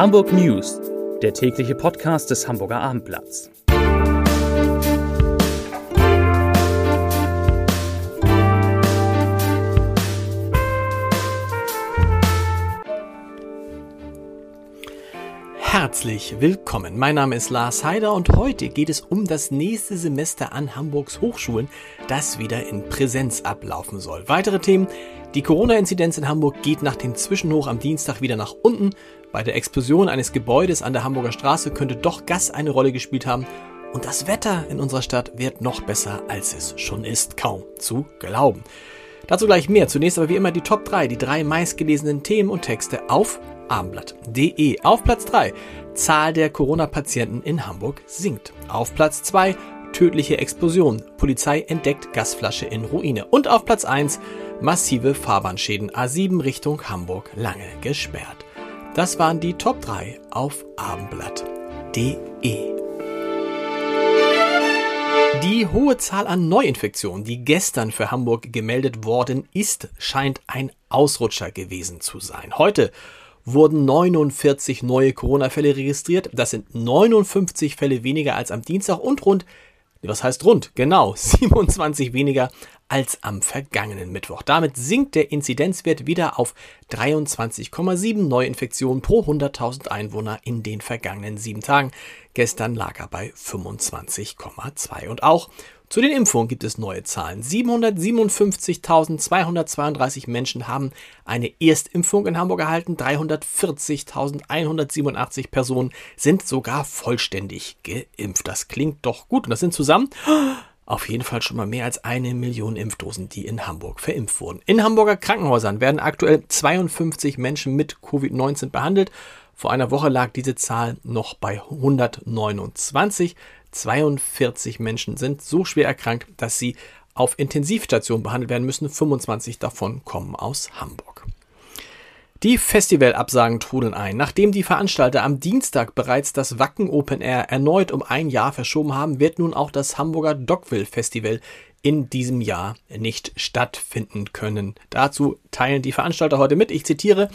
Hamburg News, der tägliche Podcast des Hamburger Abendblatts. Herzlich willkommen. Mein Name ist Lars Heider und heute geht es um das nächste Semester an Hamburgs Hochschulen, das wieder in Präsenz ablaufen soll. Weitere Themen. Die Corona-Inzidenz in Hamburg geht nach dem Zwischenhoch am Dienstag wieder nach unten. Bei der Explosion eines Gebäudes an der Hamburger Straße könnte doch Gas eine Rolle gespielt haben. Und das Wetter in unserer Stadt wird noch besser, als es schon ist. Kaum zu glauben. Dazu gleich mehr. Zunächst aber wie immer die Top 3, die drei meistgelesenen Themen und Texte auf abendblatt.de. Auf Platz 3, Zahl der Corona-Patienten in Hamburg sinkt. Auf Platz 2, tödliche Explosion. Polizei entdeckt Gasflasche in Ruine. Und auf Platz 1, massive Fahrbahnschäden. A7 Richtung Hamburg lange gesperrt. Das waren die Top 3 auf abendblatt.de. Die hohe Zahl an Neuinfektionen, die gestern für Hamburg gemeldet worden ist, scheint ein Ausrutscher gewesen zu sein. Heute wurden 49 neue Corona-Fälle registriert. Das sind 59 Fälle weniger als am Dienstag und rund, was heißt rund? Genau, 27 weniger als am vergangenen Mittwoch. Damit sinkt der Inzidenzwert wieder auf 23,7 Neuinfektionen pro 100.000 Einwohner in den vergangenen sieben Tagen. Gestern lag er bei 25,2. Und auch zu den Impfungen gibt es neue Zahlen. 757.232 Menschen haben eine Erstimpfung in Hamburg erhalten. 340.187 Personen sind sogar vollständig geimpft. Das klingt doch gut. Und das sind zusammen auf jeden Fall schon mal mehr als eine Million Impfdosen, die in Hamburg verimpft wurden. In Hamburger Krankenhäusern werden aktuell 52 Menschen mit Covid-19 behandelt. Vor einer Woche lag diese Zahl noch bei 129. 42 Menschen sind so schwer erkrankt, dass sie auf Intensivstationen behandelt werden müssen. 25 davon kommen aus Hamburg. Die Festivalabsagen trudeln ein. Nachdem die Veranstalter am Dienstag bereits das Wacken Open Air erneut um ein Jahr verschoben haben, wird nun auch das Hamburger Dockville Festival in diesem Jahr nicht stattfinden können. Dazu teilen die Veranstalter heute mit. Ich zitiere,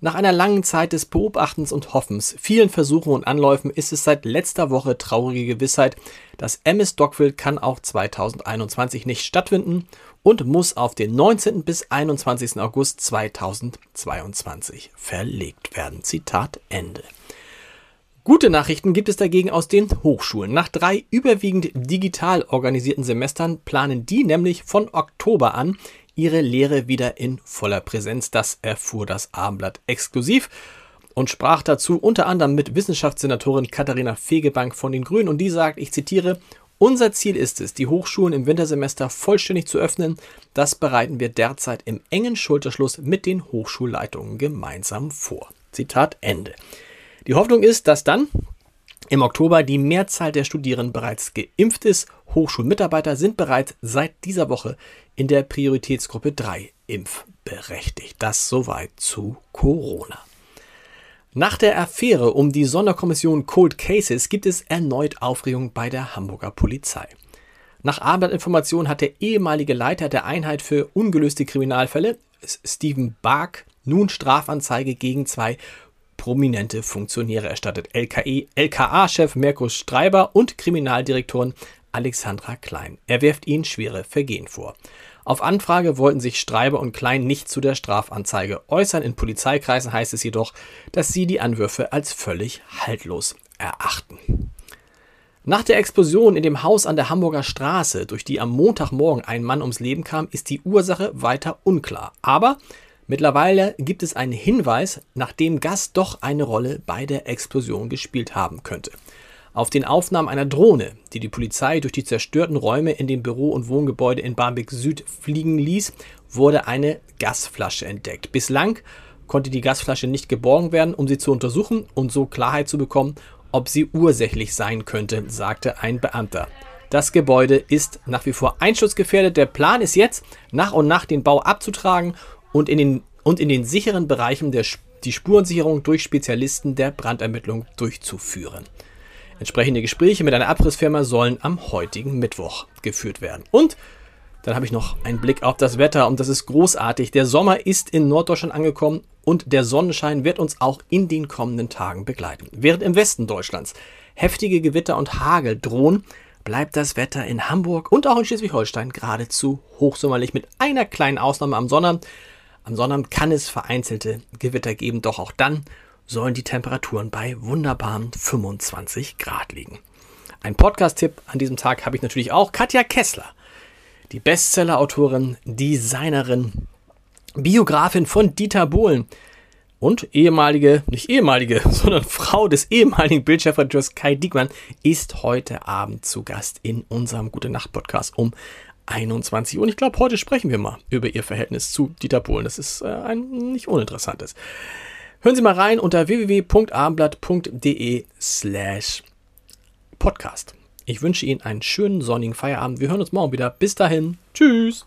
nach einer langen Zeit des Beobachtens und Hoffens, vielen Versuchen und Anläufen ist es seit letzter Woche traurige Gewissheit, das MS Dockville kann auch 2021 nicht stattfinden und muss auf den 19. bis 21. August 2022 verlegt werden. Zitat Ende. Gute Nachrichten gibt es dagegen aus den Hochschulen. Nach drei überwiegend digital organisierten Semestern planen die nämlich von Oktober an ihre Lehre wieder in voller Präsenz. Das erfuhr das Abendblatt exklusiv und sprach dazu unter anderem mit Wissenschaftssenatorin Katharina Fegebank von den Grünen und die sagt, ich zitiere, unser Ziel ist es, die Hochschulen im Wintersemester vollständig zu öffnen. Das bereiten wir derzeit im engen Schulterschluss mit den Hochschulleitungen gemeinsam vor. Zitat Ende. Die Hoffnung ist, dass dann im Oktober die Mehrzahl der Studierenden bereits geimpft ist. Hochschulmitarbeiter sind bereits seit dieser Woche in der Prioritätsgruppe 3 impfberechtigt. Das soweit zu Corona. Nach der Affäre um die Sonderkommission Cold Cases gibt es erneut Aufregung bei der Hamburger Polizei. Nach Abendinformationen hat der ehemalige Leiter der Einheit für ungelöste Kriminalfälle, Stephen Bark, nun Strafanzeige gegen zwei prominente Funktionäre erstattet. LKA-Chef Merkus Streiber und Kriminaldirektorin Alexandra Klein. Er wirft ihnen schwere Vergehen vor. Auf Anfrage wollten sich Streiber und Klein nicht zu der Strafanzeige äußern. In Polizeikreisen heißt es jedoch, dass sie die Anwürfe als völlig haltlos erachten. Nach der Explosion in dem Haus an der Hamburger Straße, durch die am Montagmorgen ein Mann ums Leben kam, ist die Ursache weiter unklar. Aber Mittlerweile gibt es einen Hinweis, nachdem Gas doch eine Rolle bei der Explosion gespielt haben könnte. Auf den Aufnahmen einer Drohne, die die Polizei durch die zerstörten Räume in dem Büro- und Wohngebäude in Barmbek Süd fliegen ließ, wurde eine Gasflasche entdeckt. Bislang konnte die Gasflasche nicht geborgen werden, um sie zu untersuchen und so Klarheit zu bekommen, ob sie ursächlich sein könnte, sagte ein Beamter. Das Gebäude ist nach wie vor einschutzgefährdet. Der Plan ist jetzt, nach und nach den Bau abzutragen und in den, und in den sicheren Bereichen der, die Spurensicherung durch Spezialisten der Brandermittlung durchzuführen. Entsprechende Gespräche mit einer Abrissfirma sollen am heutigen Mittwoch geführt werden. Und Dann habe ich noch einen Blick auf das Wetter und das ist großartig. Der Sommer ist in Norddeutschland angekommen und der Sonnenschein wird uns auch in den kommenden Tagen begleiten. Während im Westen Deutschlands heftige Gewitter und Hagel drohen, bleibt das Wetter in Hamburg und auch in Schleswig-Holstein geradezu hochsommerlich mit einer kleinen Ausnahme am Sonnabend. Am Sonnabend kann es vereinzelte Gewitter geben, doch auch dann sollen die Temperaturen bei wunderbaren 25 Grad liegen. Ein Podcast-Tipp an diesem Tag habe ich natürlich auch. Katja Kessler, die Bestseller-Autorin, Designerin, Biografin von Dieter Bohlen und ehemalige, nicht ehemalige, sondern Frau des ehemaligen Bildchefredakteurs Kai Diekmann, ist heute Abend zu Gast in unserem Gute Nacht Podcast um 21 Uhr. Und ich glaube, heute sprechen wir mal über ihr Verhältnis zu Dieter Bohlen. Das ist äh, ein nicht uninteressantes. Hören Sie mal rein unter www.abendblatt.de slash podcast. Ich wünsche Ihnen einen schönen sonnigen Feierabend. Wir hören uns morgen wieder. Bis dahin. Tschüss.